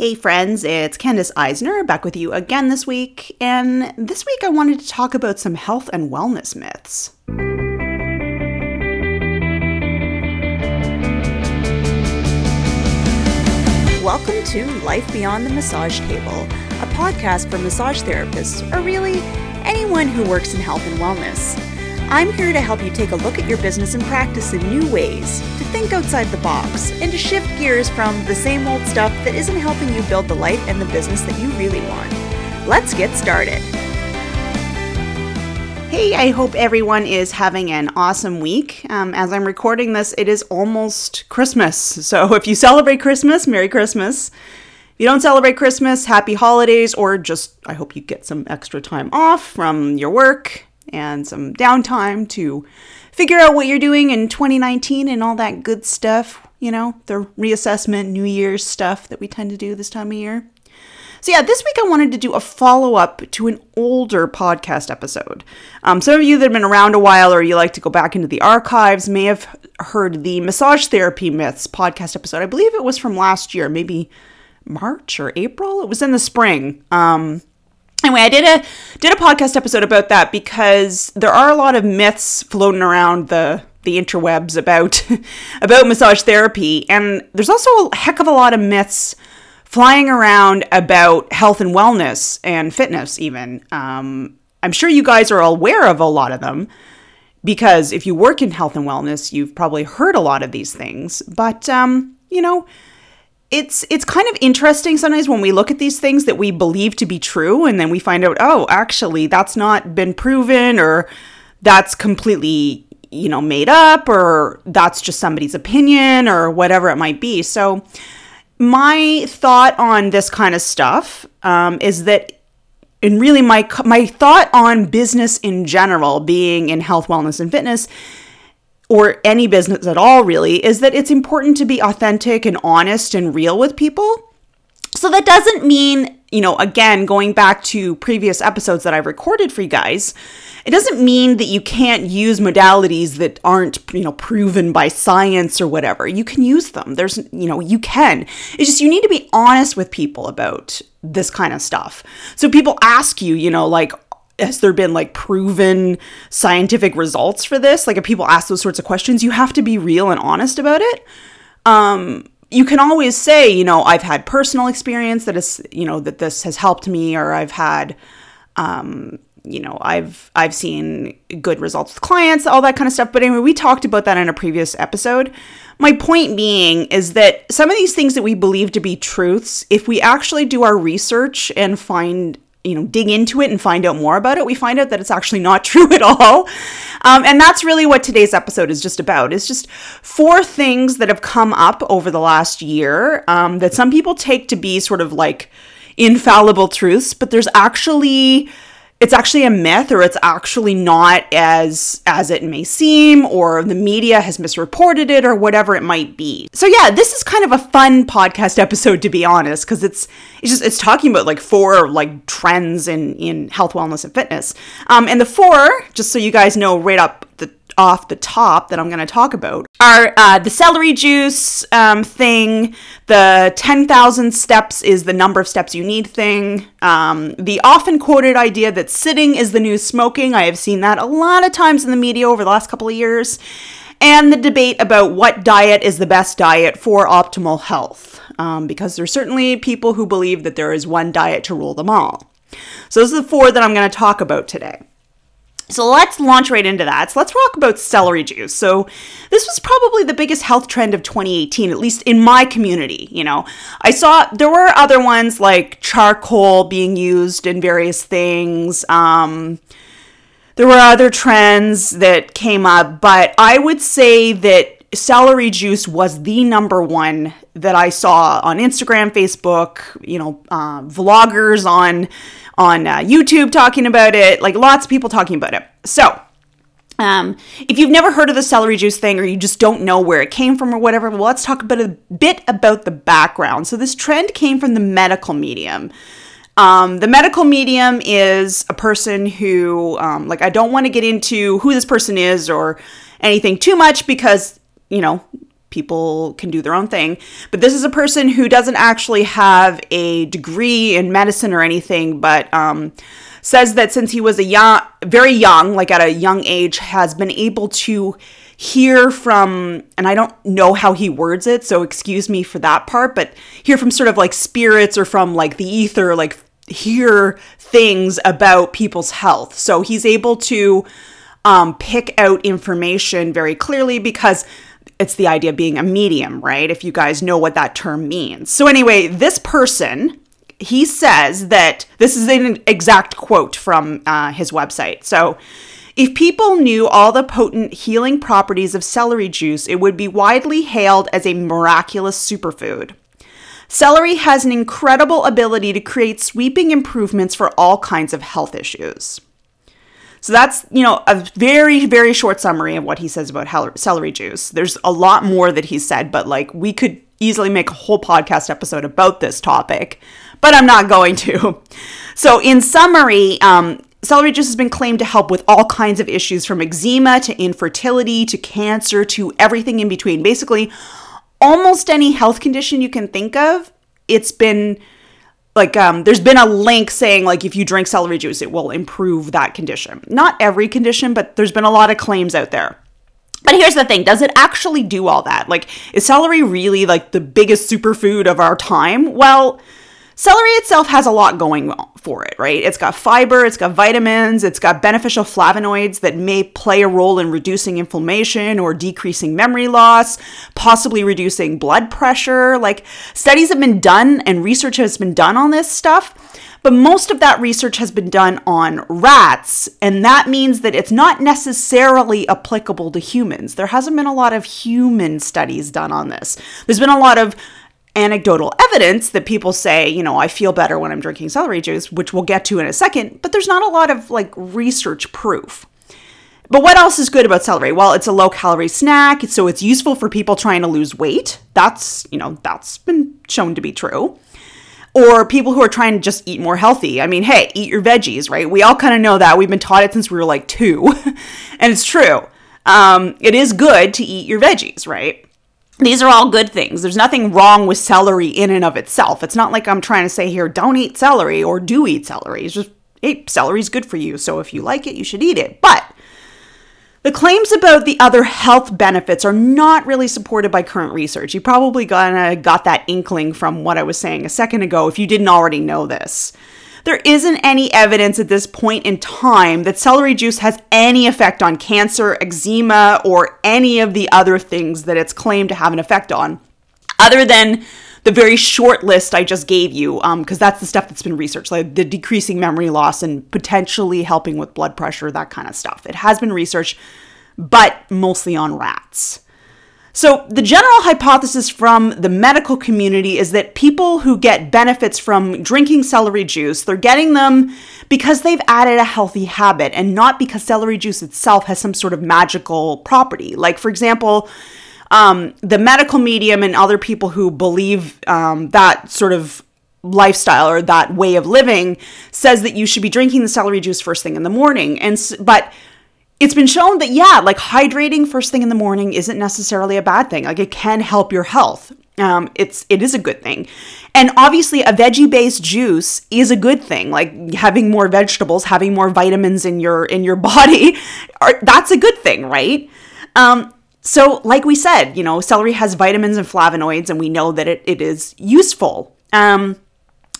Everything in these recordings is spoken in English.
Hey friends, it's Candace Eisner back with you again this week, and this week I wanted to talk about some health and wellness myths. Welcome to Life Beyond the Massage Table, a podcast for massage therapists, or really anyone who works in health and wellness. I'm here to help you take a look at your business and practice in new ways, to think outside the box, and to shift gears from the same old stuff that isn't helping you build the life and the business that you really want. Let's get started. Hey, I hope everyone is having an awesome week. Um, as I'm recording this, it is almost Christmas. So if you celebrate Christmas, Merry Christmas. If you don't celebrate Christmas, happy holidays, or just I hope you get some extra time off from your work and some downtime to figure out what you're doing in 2019 and all that good stuff, you know, the reassessment, New Year's stuff that we tend to do this time of year. So, yeah, this week I wanted to do a follow up to an older podcast episode. Um, some of you that have been around a while or you like to go back into the archives may have heard the massage therapy myths podcast episode. I believe it was from last year, maybe March or April. It was in the spring. Um, anyway, I did a did a podcast episode about that because there are a lot of myths floating around the the interwebs about about massage therapy, and there's also a heck of a lot of myths flying around about health and wellness and fitness. Even um, I'm sure you guys are aware of a lot of them because if you work in health and wellness, you've probably heard a lot of these things. But um, you know it's it's kind of interesting sometimes when we look at these things that we believe to be true and then we find out oh actually that's not been proven or that's completely you know made up or that's just somebody's opinion or whatever it might be. So my thought on this kind of stuff um, is that and really my my thought on business in general being in health wellness and fitness or any business at all, really, is that it's important to be authentic and honest and real with people. So that doesn't mean, you know, again, going back to previous episodes that I've recorded for you guys, it doesn't mean that you can't use modalities that aren't, you know, proven by science or whatever. You can use them. There's, you know, you can. It's just you need to be honest with people about this kind of stuff. So people ask you, you know, like, has there been like proven scientific results for this? Like if people ask those sorts of questions, you have to be real and honest about it. Um, you can always say, you know, I've had personal experience that is, you know, that this has helped me, or I've had, um, you know, I've I've seen good results with clients, all that kind of stuff. But anyway, we talked about that in a previous episode. My point being is that some of these things that we believe to be truths, if we actually do our research and find you know dig into it and find out more about it we find out that it's actually not true at all. Um, and that's really what today's episode is just about. It's just four things that have come up over the last year um, that some people take to be sort of like infallible truths but there's actually it's actually a myth or it's actually not as as it may seem or the media has misreported it or whatever it might be. So yeah this is kind of a fun podcast episode to be honest because it's it's just it's talking about like four like trends in in health wellness and fitness. Um and the four just so you guys know right up the off the top that I'm going to talk about are uh, the celery juice um, thing, the 10,000 steps is the number of steps you need thing, um, the often quoted idea that sitting is the new smoking. I have seen that a lot of times in the media over the last couple of years, and the debate about what diet is the best diet for optimal health, um, because there's certainly people who believe that there is one diet to rule them all. So, those are the four that I'm going to talk about today. So let's launch right into that. So let's talk about celery juice. So this was probably the biggest health trend of 2018, at least in my community. You know, I saw there were other ones like charcoal being used in various things. Um, there were other trends that came up, but I would say that celery juice was the number one that I saw on Instagram, Facebook, you know, uh, vloggers on on uh, YouTube talking about it, like lots of people talking about it. So, um, if you've never heard of the celery juice thing or you just don't know where it came from or whatever, well, let's talk about a bit about the background. So, this trend came from the medical medium. Um, the medical medium is a person who, um, like, I don't want to get into who this person is or anything too much because, you know, people can do their own thing. But this is a person who doesn't actually have a degree in medicine or anything, but um, says that since he was a young, very young, like at a young age, has been able to hear from, and I don't know how he words it, so excuse me for that part, but hear from sort of like spirits or from like the ether, like hear things about people's health. So he's able to um, pick out information very clearly because it's the idea of being a medium, right? If you guys know what that term means. So, anyway, this person, he says that this is an exact quote from uh, his website. So, if people knew all the potent healing properties of celery juice, it would be widely hailed as a miraculous superfood. Celery has an incredible ability to create sweeping improvements for all kinds of health issues. So that's, you know, a very, very short summary of what he says about celery juice. There's a lot more that he said, but like we could easily make a whole podcast episode about this topic, but I'm not going to. So, in summary, um, celery juice has been claimed to help with all kinds of issues from eczema to infertility to cancer to everything in between. Basically, almost any health condition you can think of, it's been like um, there's been a link saying like if you drink celery juice it will improve that condition. Not every condition but there's been a lot of claims out there. But here's the thing does it actually do all that? Like is celery really like the biggest superfood of our time? Well Celery itself has a lot going for it, right? It's got fiber, it's got vitamins, it's got beneficial flavonoids that may play a role in reducing inflammation or decreasing memory loss, possibly reducing blood pressure. Like, studies have been done and research has been done on this stuff. But most of that research has been done on rats, and that means that it's not necessarily applicable to humans. There hasn't been a lot of human studies done on this. There's been a lot of anecdotal evidence that people say, you know, I feel better when I'm drinking celery juice, which we'll get to in a second, but there's not a lot of like research proof. But what else is good about celery? Well, it's a low calorie snack, so it's useful for people trying to lose weight. That's, you know, that's been shown to be true. Or people who are trying to just eat more healthy. I mean, hey, eat your veggies, right? We all kind of know that. We've been taught it since we were like two, and it's true. Um, it is good to eat your veggies, right? These are all good things. There's nothing wrong with celery in and of itself. It's not like I'm trying to say here, don't eat celery or do eat celery. It's just, hey, celery's good for you. So if you like it, you should eat it. But the claims about the other health benefits are not really supported by current research. You probably got, got that inkling from what I was saying a second ago if you didn't already know this. There isn't any evidence at this point in time that celery juice has any effect on cancer, eczema, or any of the other things that it's claimed to have an effect on, other than the very short list I just gave you, because um, that's the stuff that's been researched, like the decreasing memory loss and potentially helping with blood pressure, that kind of stuff. It has been researched, but mostly on rats. So, the general hypothesis from the medical community is that people who get benefits from drinking celery juice, they're getting them because they've added a healthy habit and not because celery juice itself has some sort of magical property. Like, for example, um, the medical medium and other people who believe um, that sort of lifestyle or that way of living says that you should be drinking the celery juice first thing in the morning. And but it's been shown that yeah, like hydrating first thing in the morning isn't necessarily a bad thing. Like it can help your health. Um, it's it is a good thing, and obviously a veggie based juice is a good thing. Like having more vegetables, having more vitamins in your in your body, are, that's a good thing, right? Um, so, like we said, you know, celery has vitamins and flavonoids, and we know that it, it is useful. Um,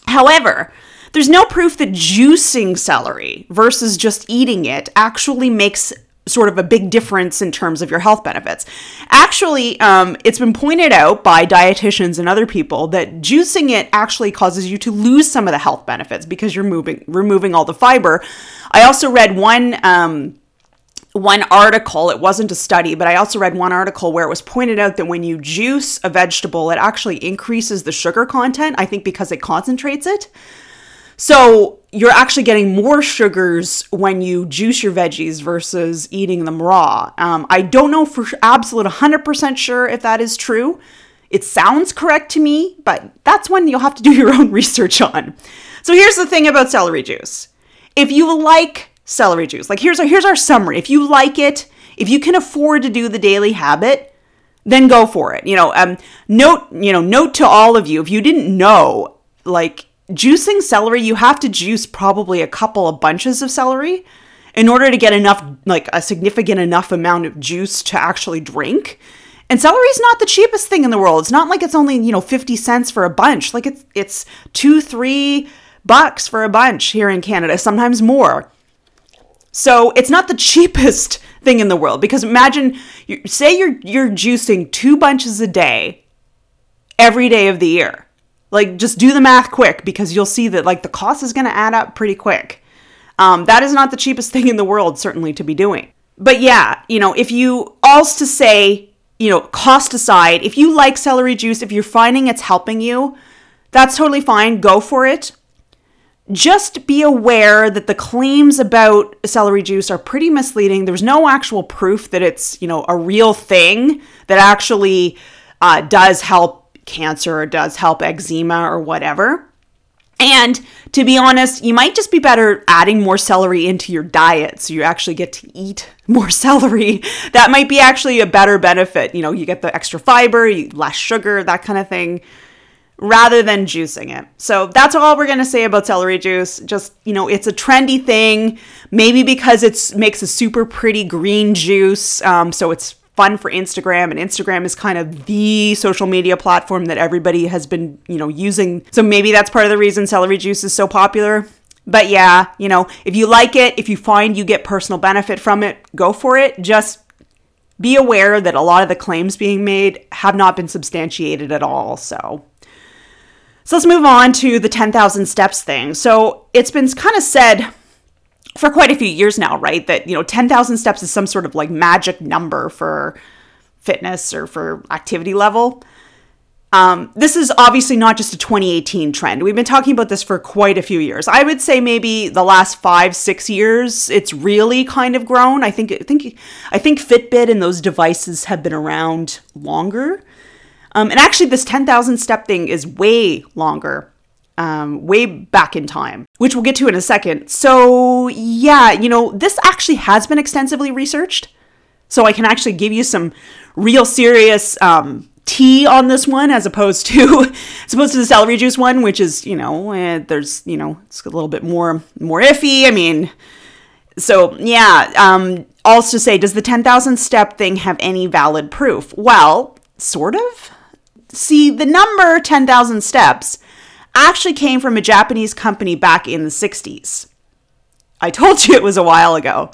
however, there's no proof that juicing celery versus just eating it actually makes sort of a big difference in terms of your health benefits. Actually, um, it's been pointed out by dietitians and other people that juicing it actually causes you to lose some of the health benefits because you're moving, removing all the fiber. I also read one. Um, one article, it wasn't a study, but I also read one article where it was pointed out that when you juice a vegetable, it actually increases the sugar content, I think because it concentrates it. So you're actually getting more sugars when you juice your veggies versus eating them raw. Um, I don't know for absolute 100% sure if that is true. It sounds correct to me, but that's one you'll have to do your own research on. So here's the thing about celery juice. If you like celery juice, like here's our, here's our summary. If you like it, if you can afford to do the daily habit, then go for it. You know, um, note, you know, note to all of you, if you didn't know, like juicing celery, you have to juice probably a couple of bunches of celery in order to get enough, like a significant enough amount of juice to actually drink. And celery is not the cheapest thing in the world. It's not like it's only, you know, 50 cents for a bunch. Like it's it's 2 3 bucks for a bunch here in Canada, sometimes more. So, it's not the cheapest thing in the world because imagine you say you're you're juicing two bunches a day every day of the year. Like just do the math quick because you'll see that like the cost is going to add up pretty quick. Um, that is not the cheapest thing in the world, certainly to be doing. But yeah, you know, if you also to say, you know, cost aside, if you like celery juice, if you're finding it's helping you, that's totally fine. Go for it. Just be aware that the claims about celery juice are pretty misleading. There's no actual proof that it's, you know, a real thing that actually uh, does help cancer or does help eczema or whatever. And to be honest, you might just be better adding more celery into your diet so you actually get to eat more celery. That might be actually a better benefit. You know, you get the extra fiber, less sugar, that kind of thing, rather than juicing it. So that's all we're going to say about celery juice. Just, you know, it's a trendy thing, maybe because it makes a super pretty green juice. Um, so it's fun for Instagram and Instagram is kind of the social media platform that everybody has been, you know, using. So maybe that's part of the reason celery juice is so popular. But yeah, you know, if you like it, if you find you get personal benefit from it, go for it. Just be aware that a lot of the claims being made have not been substantiated at all. So so let's move on to the 10,000 steps thing. So it's been kind of said for quite a few years now, right? That, you know, 10,000 steps is some sort of like magic number for fitness or for activity level. Um, this is obviously not just a 2018 trend. We've been talking about this for quite a few years. I would say maybe the last five, six years, it's really kind of grown. I think, I think, I think Fitbit and those devices have been around longer. Um, and actually, this 10,000 step thing is way longer um, way back in time, which we'll get to in a second. So, yeah, you know, this actually has been extensively researched. So, I can actually give you some real serious um, tea on this one as opposed to as opposed to the celery juice one, which is, you know, eh, there's, you know, it's a little bit more more iffy. I mean, so yeah, um, also say, does the 10,000 step thing have any valid proof? Well, sort of. See, the number 10,000 steps actually came from a Japanese company back in the 60s. I told you it was a while ago.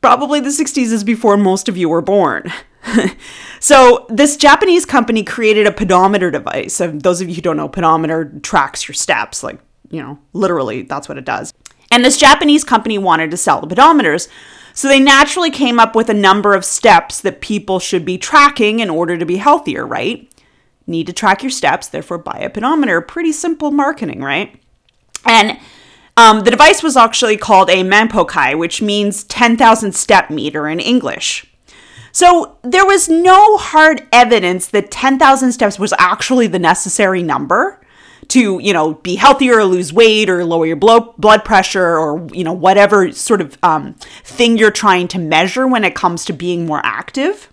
Probably the 60s is before most of you were born. so, this Japanese company created a pedometer device. And those of you who don't know, pedometer tracks your steps. Like, you know, literally, that's what it does. And this Japanese company wanted to sell the pedometers. So, they naturally came up with a number of steps that people should be tracking in order to be healthier, right? Need to track your steps, therefore buy a pedometer. Pretty simple marketing, right? And um, the device was actually called a Manpokai, which means 10,000 step meter in English. So there was no hard evidence that 10,000 steps was actually the necessary number to, you know, be healthier or lose weight or lower your blood pressure or, you know, whatever sort of um, thing you're trying to measure when it comes to being more active.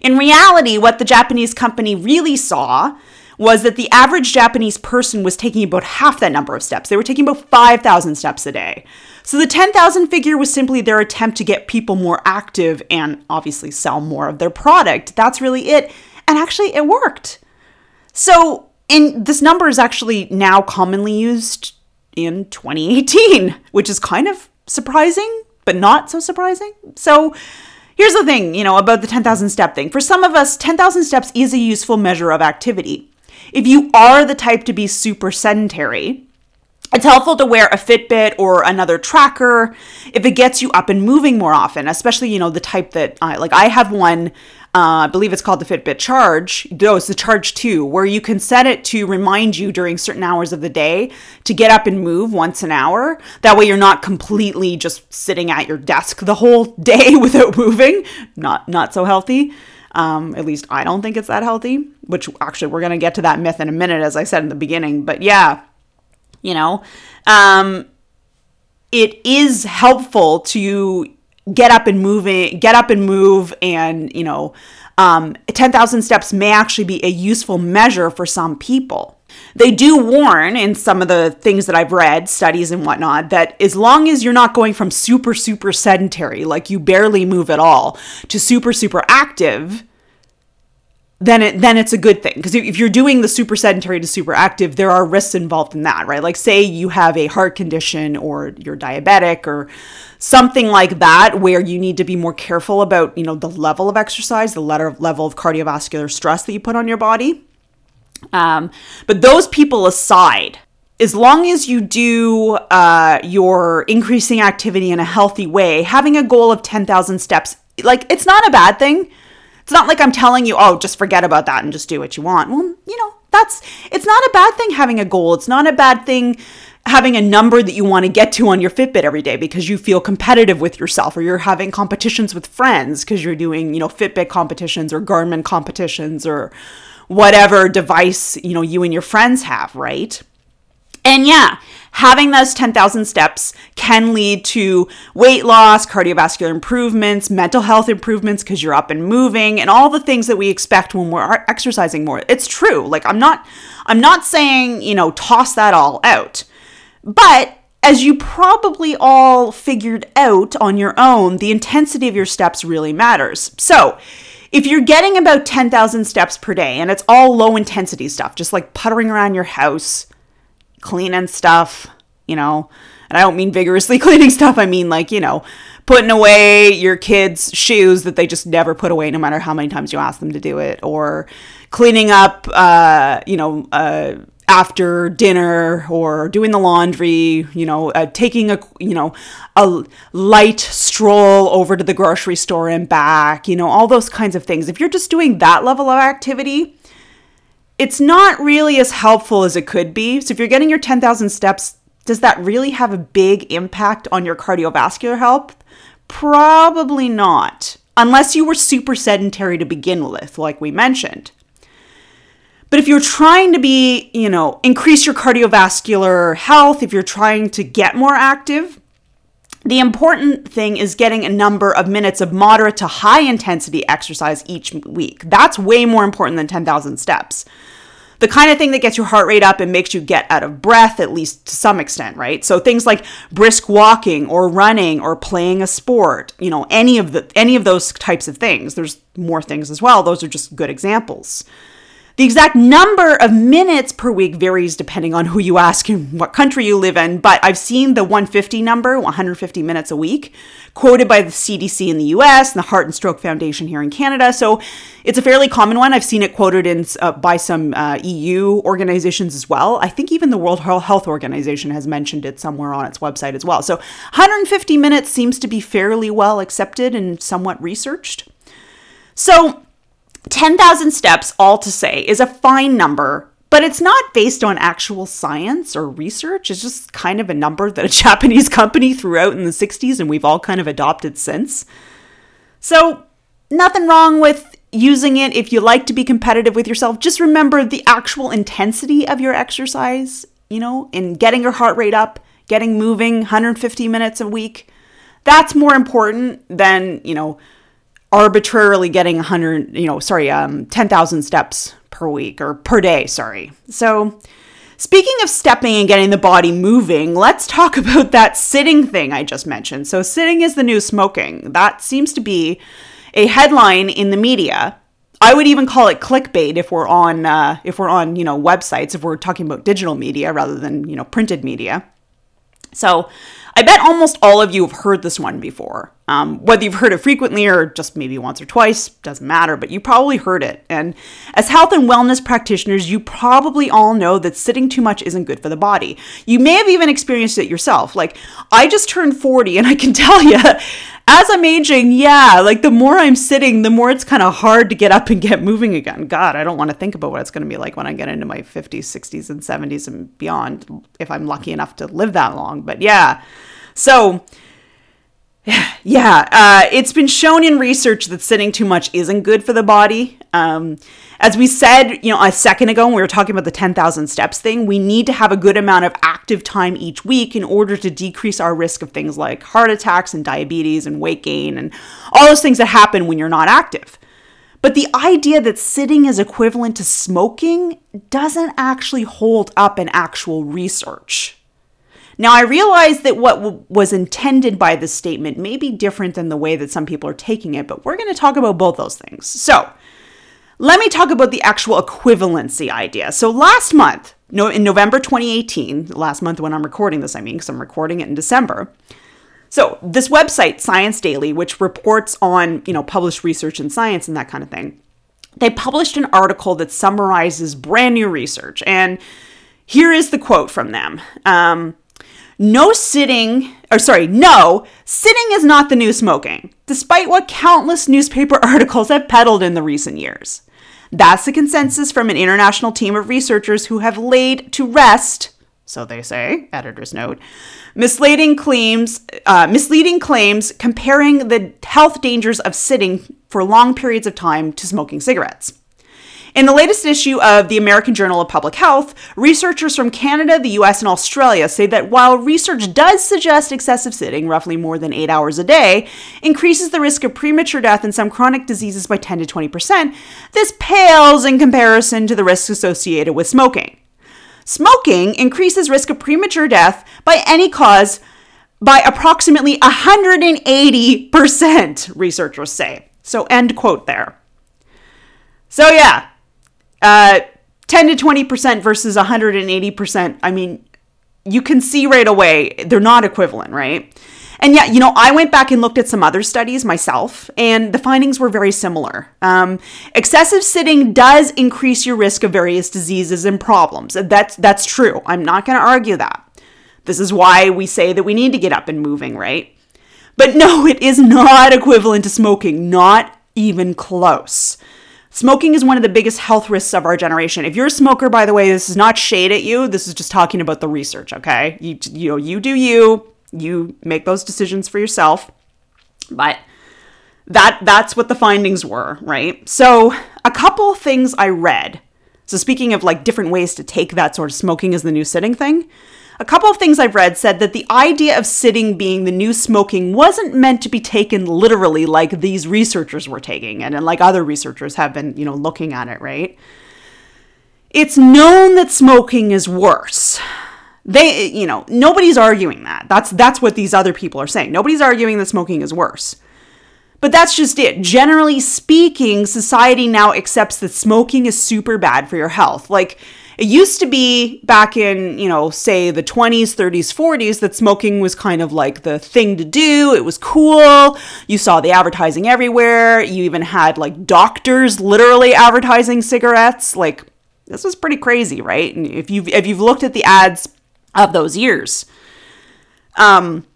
In reality, what the Japanese company really saw was that the average Japanese person was taking about half that number of steps. They were taking about 5,000 steps a day. So the 10,000 figure was simply their attempt to get people more active and obviously sell more of their product. That's really it. And actually, it worked. So, in this number is actually now commonly used in 2018, which is kind of surprising, but not so surprising. So, Here's the thing, you know, about the 10,000 step thing. For some of us, 10,000 steps is a useful measure of activity. If you are the type to be super sedentary, it's helpful to wear a Fitbit or another tracker if it gets you up and moving more often, especially, you know, the type that I like. I have one uh, I believe it's called the Fitbit Charge. No, it's the Charge 2, where you can set it to remind you during certain hours of the day to get up and move once an hour. That way you're not completely just sitting at your desk the whole day without moving. Not not so healthy. Um, at least I don't think it's that healthy, which actually we're going to get to that myth in a minute, as I said in the beginning. But yeah, you know, um, it is helpful to get up and moving, get up and move, and you know, um, 10,000 steps may actually be a useful measure for some people. They do warn in some of the things that I've read, studies and whatnot, that as long as you're not going from super, super sedentary, like you barely move at all, to super, super active, then it then it's a good thing. Because if you're doing the super sedentary to super active there are risks involved in that right? Like say you have a heart condition or you're diabetic or something like that where you need to be more careful about you know the level of exercise the level of cardiovascular stress that you put on your body. Um, but those people aside as long as you do uh, your increasing activity in a healthy way having a goal of 10000 steps like it's not a bad thing it's not like I'm telling you, oh, just forget about that and just do what you want. Well, you know, that's it's not a bad thing having a goal. It's not a bad thing having a number that you want to get to on your Fitbit every day because you feel competitive with yourself or you're having competitions with friends because you're doing, you know, Fitbit competitions or Garmin competitions or whatever device, you know, you and your friends have, right? And yeah, having those 10,000 steps can lead to weight loss, cardiovascular improvements, mental health improvements because you're up and moving and all the things that we expect when we're exercising more. It's true. Like I'm not I'm not saying, you know, toss that all out. But as you probably all figured out on your own, the intensity of your steps really matters. So, if you're getting about 10,000 steps per day and it's all low intensity stuff, just like puttering around your house, cleaning stuff, you know. And I don't mean vigorously cleaning stuff, I mean like, you know, putting away your kids' shoes that they just never put away no matter how many times you ask them to do it, or cleaning up, uh, you know, uh, after dinner or doing the laundry, you know, uh, taking a, you know, a light stroll over to the grocery store and back, you know, all those kinds of things. If you're just doing that level of activity, it's not really as helpful as it could be. So if you're getting your 10,000 steps, does that really have a big impact on your cardiovascular health? Probably not, unless you were super sedentary to begin with, like we mentioned. But if you're trying to be, you know, increase your cardiovascular health, if you're trying to get more active, the important thing is getting a number of minutes of moderate to high intensity exercise each week. That's way more important than 10,000 steps. The kind of thing that gets your heart rate up and makes you get out of breath, at least to some extent, right? So things like brisk walking or running or playing a sport, you know, any of the any of those types of things. There's more things as well. Those are just good examples. The exact number of minutes per week varies depending on who you ask and what country you live in, but I've seen the 150 number, 150 minutes a week, quoted by the CDC in the US and the Heart and Stroke Foundation here in Canada. So it's a fairly common one. I've seen it quoted in uh, by some uh, EU organizations as well. I think even the World Health Organization has mentioned it somewhere on its website as well. So 150 minutes seems to be fairly well accepted and somewhat researched. So 10,000 steps, all to say, is a fine number, but it's not based on actual science or research. It's just kind of a number that a Japanese company threw out in the 60s and we've all kind of adopted since. So, nothing wrong with using it if you like to be competitive with yourself. Just remember the actual intensity of your exercise, you know, in getting your heart rate up, getting moving 150 minutes a week. That's more important than, you know, arbitrarily getting 100, you know, sorry, um, 10,000 steps per week or per day, sorry. So, speaking of stepping and getting the body moving, let's talk about that sitting thing I just mentioned. So, sitting is the new smoking. That seems to be a headline in the media. I would even call it clickbait if we're on uh, if we're on you know websites if we're talking about digital media rather than you know printed media. So I bet almost all of you have heard this one before. Um, whether you've heard it frequently or just maybe once or twice, doesn't matter, but you probably heard it. And as health and wellness practitioners, you probably all know that sitting too much isn't good for the body. You may have even experienced it yourself. Like, I just turned 40, and I can tell you, as I'm aging, yeah, like the more I'm sitting, the more it's kind of hard to get up and get moving again. God, I don't want to think about what it's going to be like when I get into my 50s, 60s, and 70s and beyond, if I'm lucky enough to live that long. But yeah. So, yeah, uh, it's been shown in research that sitting too much isn't good for the body. Um, as we said, you know, a second ago when we were talking about the 10,000 steps thing, we need to have a good amount of active time each week in order to decrease our risk of things like heart attacks and diabetes and weight gain and all those things that happen when you're not active. But the idea that sitting is equivalent to smoking doesn't actually hold up in actual research. Now, I realize that what w- was intended by this statement may be different than the way that some people are taking it, but we're going to talk about both those things. So, let me talk about the actual equivalency idea. So, last month, no, in November 2018, last month when I'm recording this, I mean, because I'm recording it in December. So, this website, Science Daily, which reports on, you know, published research in science and that kind of thing, they published an article that summarizes brand new research. And here is the quote from them. Um, no sitting, or sorry, no, sitting is not the new smoking, despite what countless newspaper articles have peddled in the recent years. That's the consensus from an international team of researchers who have laid to rest, so they say, editor's note, misleading claims, uh, misleading claims comparing the health dangers of sitting for long periods of time to smoking cigarettes. In the latest issue of the American Journal of Public Health, researchers from Canada, the US, and Australia say that while research does suggest excessive sitting, roughly more than eight hours a day, increases the risk of premature death and some chronic diseases by 10 to 20%, this pales in comparison to the risks associated with smoking. Smoking increases risk of premature death by any cause by approximately 180%, researchers say. So, end quote there. So, yeah, uh, 10 to 20% versus 180%, I mean, you can see right away they're not equivalent, right? And yet, you know, I went back and looked at some other studies myself, and the findings were very similar. Um, excessive sitting does increase your risk of various diseases and problems. That's that's true. I'm not going to argue that. This is why we say that we need to get up and moving, right? But no, it is not equivalent to smoking. Not even close. Smoking is one of the biggest health risks of our generation. If you're a smoker, by the way, this is not shade at you. This is just talking about the research, okay? You you know, you do you. You make those decisions for yourself. But that that's what the findings were, right? So, a couple things I read. So, speaking of like different ways to take that sort of smoking as the new sitting thing, a couple of things I've read said that the idea of sitting being the new smoking wasn't meant to be taken literally like these researchers were taking it and like other researchers have been, you know, looking at it, right? It's known that smoking is worse. They, you know, nobody's arguing that. That's that's what these other people are saying. Nobody's arguing that smoking is worse. But that's just it. Generally speaking, society now accepts that smoking is super bad for your health. Like it used to be back in, you know, say the 20s, 30s, 40s that smoking was kind of like the thing to do. It was cool. You saw the advertising everywhere. You even had like doctors literally advertising cigarettes. Like this was pretty crazy, right? And if you've if you've looked at the ads of those years, um,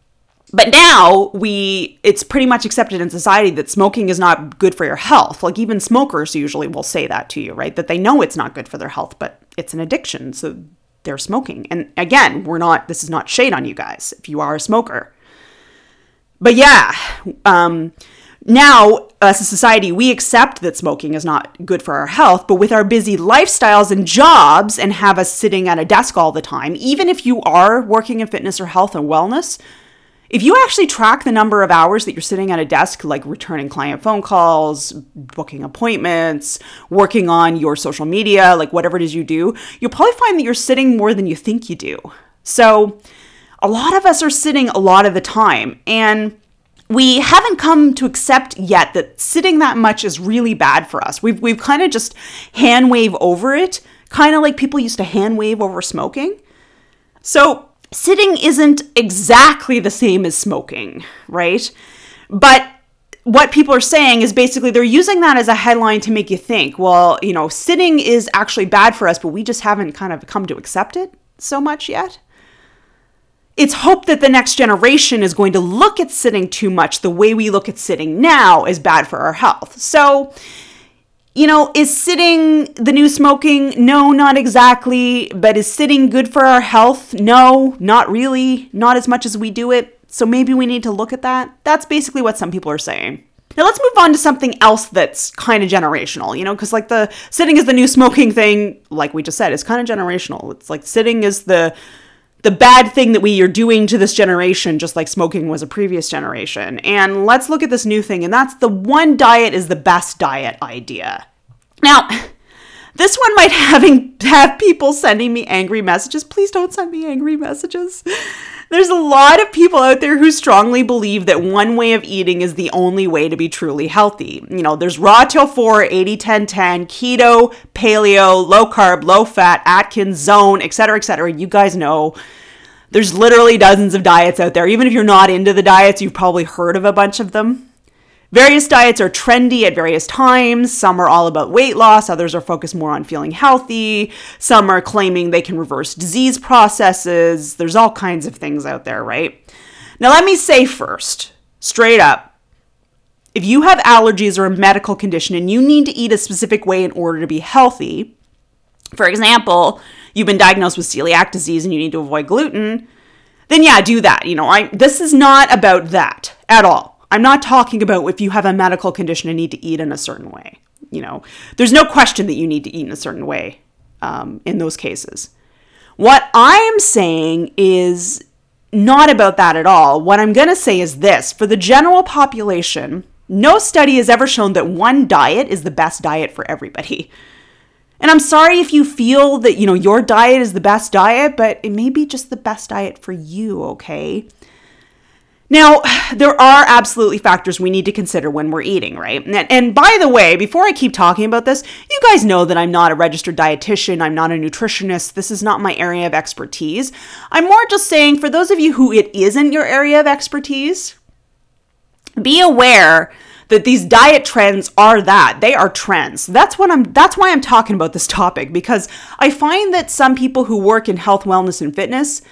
but now we it's pretty much accepted in society that smoking is not good for your health. Like even smokers usually will say that to you right? That they know it's not good for their health but it's an addiction so they're smoking. And again we're not this is not shade on you guys if you are a smoker. But yeah um now as a society we accept that smoking is not good for our health but with our busy lifestyles and jobs and have us sitting at a desk all the time even if you are working in fitness or health and wellness if you actually track the number of hours that you're sitting at a desk, like returning client phone calls, booking appointments, working on your social media, like whatever it is you do, you'll probably find that you're sitting more than you think you do. So, a lot of us are sitting a lot of the time. And we haven't come to accept yet that sitting that much is really bad for us. We've, we've kind of just hand wave over it, kind of like people used to hand wave over smoking. So, sitting isn't exactly the same as smoking, right? But what people are saying is basically they're using that as a headline to make you think, well, you know, sitting is actually bad for us, but we just haven't kind of come to accept it so much yet. It's hope that the next generation is going to look at sitting too much the way we look at sitting now is bad for our health. So, you know, is sitting the new smoking? No, not exactly. But is sitting good for our health? No, not really. Not as much as we do it. So maybe we need to look at that. That's basically what some people are saying. Now let's move on to something else that's kind of generational, you know, because like the sitting is the new smoking thing, like we just said, is kind of generational. It's like sitting is the the bad thing that we are doing to this generation, just like smoking was a previous generation. And let's look at this new thing, and that's the one diet is the best diet idea. Now, this one might having have people sending me angry messages. Please don't send me angry messages. There's a lot of people out there who strongly believe that one way of eating is the only way to be truly healthy. You know, there's raw till 4, 80 10 10, keto, paleo, low carb, low fat, Atkins, zone, etc., etc. You guys know there's literally dozens of diets out there. Even if you're not into the diets, you've probably heard of a bunch of them. Various diets are trendy at various times. Some are all about weight loss, others are focused more on feeling healthy. Some are claiming they can reverse disease processes. There's all kinds of things out there, right? Now, let me say first, straight up, if you have allergies or a medical condition and you need to eat a specific way in order to be healthy, for example, you've been diagnosed with celiac disease and you need to avoid gluten, then yeah, do that. You know, I this is not about that at all. I'm not talking about if you have a medical condition and need to eat in a certain way. You know, there's no question that you need to eat in a certain way um, in those cases. What I am saying is not about that at all. What I'm going to say is this for the general population, no study has ever shown that one diet is the best diet for everybody. And I'm sorry if you feel that, you know, your diet is the best diet, but it may be just the best diet for you, okay? Now, there are absolutely factors we need to consider when we're eating, right? And, and, by the way, before I keep talking about this, you guys know that I'm not a registered dietitian, I'm not a nutritionist, this is not my area of expertise. I'm more just saying for those of you who it isn't your area of expertise, be aware that these diet trends are that they are trends that's what i'm that's why i'm talking about this topic because i find that some people who work in health wellness and fitness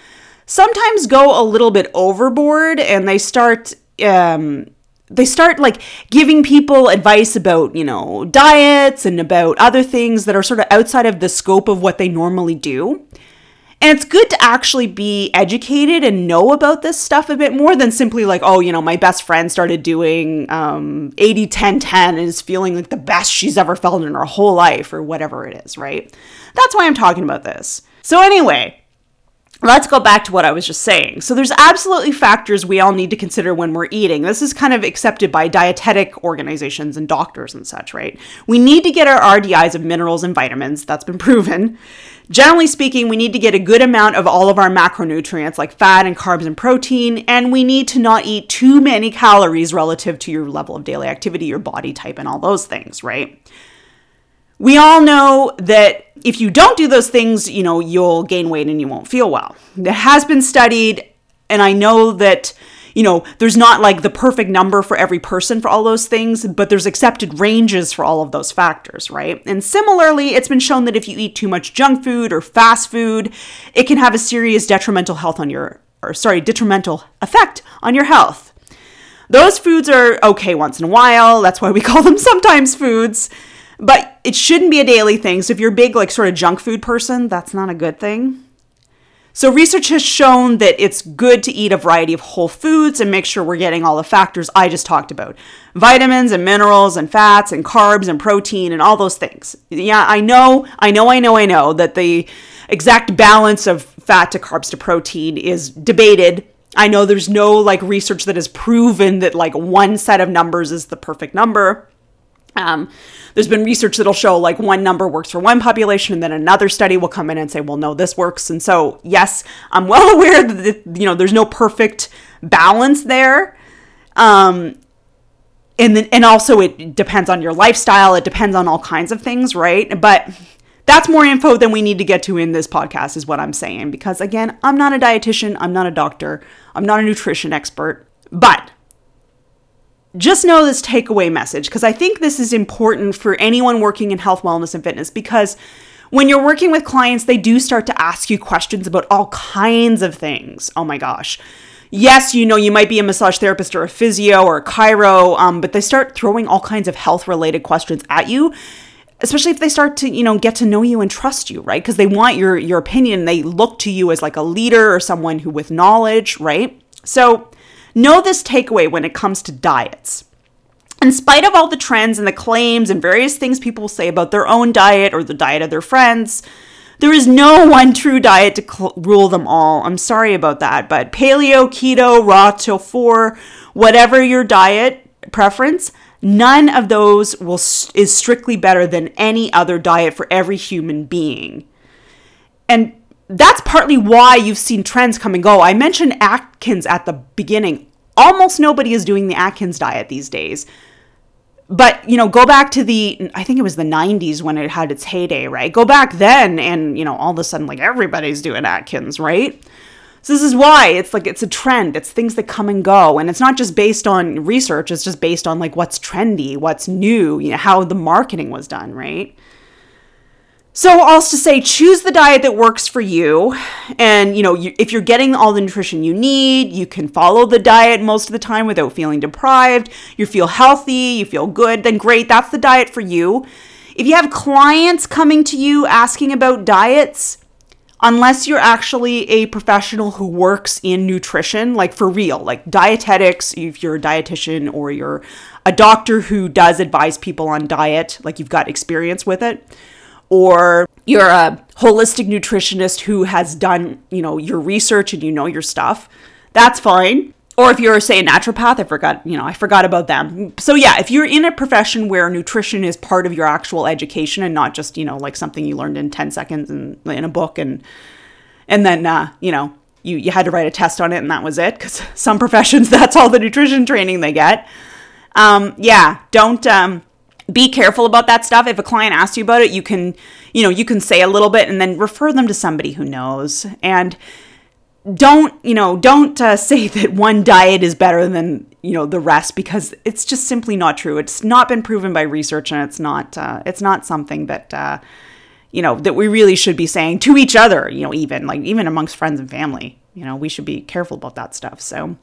sometimes go a little bit overboard and they start um, they start like giving people advice about you know diets and about other things that are sort of outside of the scope of what they normally do and it's good to actually be educated and know about this stuff a bit more than simply like, oh, you know, my best friend started doing um, 80 10 10 and is feeling like the best she's ever felt in her whole life or whatever it is, right? That's why I'm talking about this. So, anyway, let's go back to what I was just saying. So, there's absolutely factors we all need to consider when we're eating. This is kind of accepted by dietetic organizations and doctors and such, right? We need to get our RDIs of minerals and vitamins, that's been proven. Generally speaking, we need to get a good amount of all of our macronutrients like fat and carbs and protein, and we need to not eat too many calories relative to your level of daily activity, your body type, and all those things, right? We all know that if you don't do those things, you know, you'll gain weight and you won't feel well. It has been studied, and I know that, you know, there's not like the perfect number for every person for all those things, but there's accepted ranges for all of those factors, right? And similarly, it's been shown that if you eat too much junk food or fast food, it can have a serious detrimental health on your, or sorry, detrimental effect on your health. Those foods are okay once in a while. That's why we call them sometimes foods. But it shouldn't be a daily thing. So if you're a big, like, sort of junk food person, that's not a good thing. So, research has shown that it's good to eat a variety of whole foods and make sure we're getting all the factors I just talked about vitamins and minerals and fats and carbs and protein and all those things. Yeah, I know, I know, I know, I know that the exact balance of fat to carbs to protein is debated. I know there's no like research that has proven that like one set of numbers is the perfect number. Um, there's been research that'll show like one number works for one population and then another study will come in and say well no this works. And so yes i'm well aware that you know there's no perfect balance there. Um, and then and also it depends on your lifestyle. It depends on all kinds of things right? But that's more info than we need to get to in this podcast is what i'm saying. Because again i'm not a dietitian. I'm not a doctor. I'm not a nutrition expert. But just know this takeaway message because I think this is important for anyone working in health, wellness, and fitness because when you're working with clients, they do start to ask you questions about all kinds of things. Oh my gosh. Yes, you know, you might be a massage therapist or a physio or a chiro, um, but they start throwing all kinds of health related questions at you especially if they start to you know get to know you and trust you right because they want your your opinion they look to you as like a leader or someone who with knowledge right so Know this takeaway when it comes to diets. in spite of all the trends and the claims and various things people say about their own diet or the diet of their friends, there is no one true diet to cl- rule them all. I'm sorry about that, but paleo, keto, raw till four, whatever your diet preference, none of those will is strictly better than any other diet for every human being. And that's partly why you've seen trends come and go. I mentioned Atkins at the beginning. Almost nobody is doing the Atkins diet these days. But you know go back to the i think it was the 90s when it had its heyday right? Go back then and you know all of a sudden like everybody's doing atkins right? So this is why it's like it's a trend. It's things that come and go. And it's not just based on research. It's just based on like what's trendy what's new you know how the marketing was done right so, also to say, choose the diet that works for you. And, you know, you, if you're getting all the nutrition you need, you can follow the diet most of the time without feeling deprived. You feel healthy, you feel good, then great, that's the diet for you. If you have clients coming to you asking about diets, unless you're actually a professional who works in nutrition, like for real, like dietetics, if you're a dietitian or you're a doctor who does advise people on diet, like you've got experience with it or you're a holistic nutritionist who has done, you know, your research and you know your stuff, that's fine. Or if you're, say, a naturopath, I forgot, you know, I forgot about them. So yeah, if you're in a profession where nutrition is part of your actual education and not just, you know, like something you learned in 10 seconds in, in a book and and then uh, you know, you, you had to write a test on it and that was it because some professions that's all the nutrition training they get um, yeah don't um, be careful about that stuff. If a client asks you about it, you can, you know, you can say a little bit and then refer them to somebody who knows. And don't, you know, don't uh, say that one diet is better than, you know, the rest because it's just simply not true. It's not been proven by research and it's not, uh, it's not something that, uh, you know, that we really should be saying to each other, you know, even like even amongst friends and family you know, we should be careful about that stuff. So,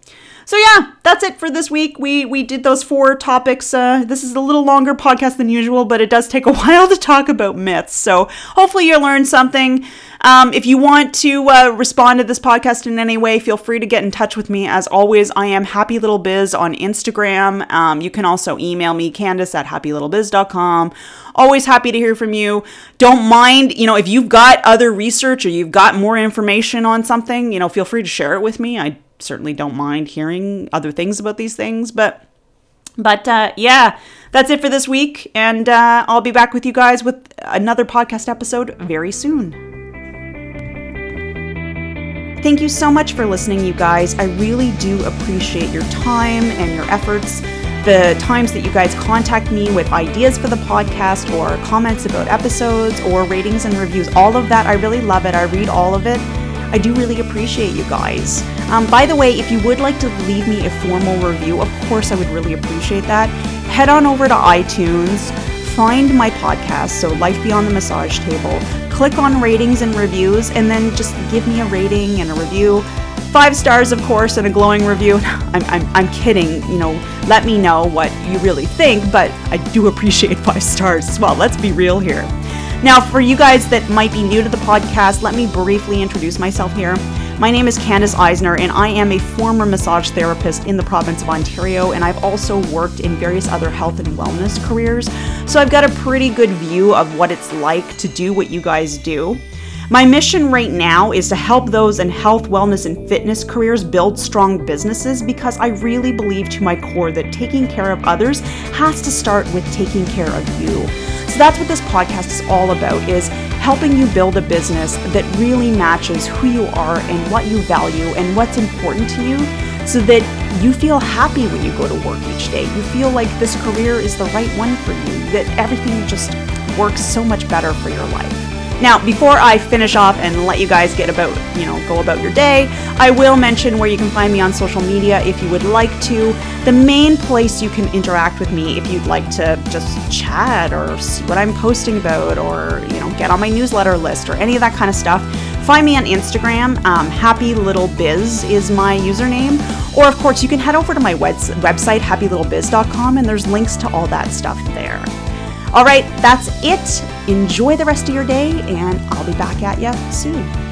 so yeah, that's it for this week. We we did those four topics. Uh, this is a little longer podcast than usual, but it does take a while to talk about myths. So hopefully you learned something. Um, if you want to uh, respond to this podcast in any way, feel free to get in touch with me. As always, I am Happy Little Biz on Instagram. Um, you can also email me, Candace at happylittlebiz.com. Always happy to hear from you. Don't mind, you know, if you've got other research or you've got more information on something, you know, feel free to share it with me. I certainly don't mind hearing other things about these things, but but uh, yeah, that's it for this week, and uh, I'll be back with you guys with another podcast episode very soon. Thank you so much for listening, you guys. I really do appreciate your time and your efforts the times that you guys contact me with ideas for the podcast or comments about episodes or ratings and reviews. All of that, I really love it. I read all of it. I do really appreciate you guys. Um, by the way, if you would like to leave me a formal review, of course, I would really appreciate that. Head on over to iTunes, find my podcast, so Life Beyond the Massage Table, click on ratings and reviews, and then just give me a rating and a review. Five stars, of course, and a glowing review. I'm, I'm, I'm kidding, you know, let me know what you really think, but I do appreciate five stars as well. Let's be real here. Now, for you guys that might be new to the podcast, let me briefly introduce myself here. My name is Candace Eisner, and I am a former massage therapist in the province of Ontario, and I've also worked in various other health and wellness careers. So I've got a pretty good view of what it's like to do what you guys do. My mission right now is to help those in health, wellness, and fitness careers build strong businesses because I really believe to my core that taking care of others has to start with taking care of you. So that's what this podcast is all about is helping you build a business that really matches who you are and what you value and what's important to you so that you feel happy when you go to work each day. You feel like this career is the right one for you, that everything just works so much better for your life. Now, before I finish off and let you guys get about, you know, go about your day, I will mention where you can find me on social media if you would like to. The main place you can interact with me if you'd like to just chat or see what I'm posting about or, you know, get on my newsletter list or any of that kind of stuff, find me on Instagram. Um, Happy Little Biz is my username. Or, of course, you can head over to my website, happylittlebiz.com, and there's links to all that stuff there. All right, that's it. Enjoy the rest of your day, and I'll be back at you soon.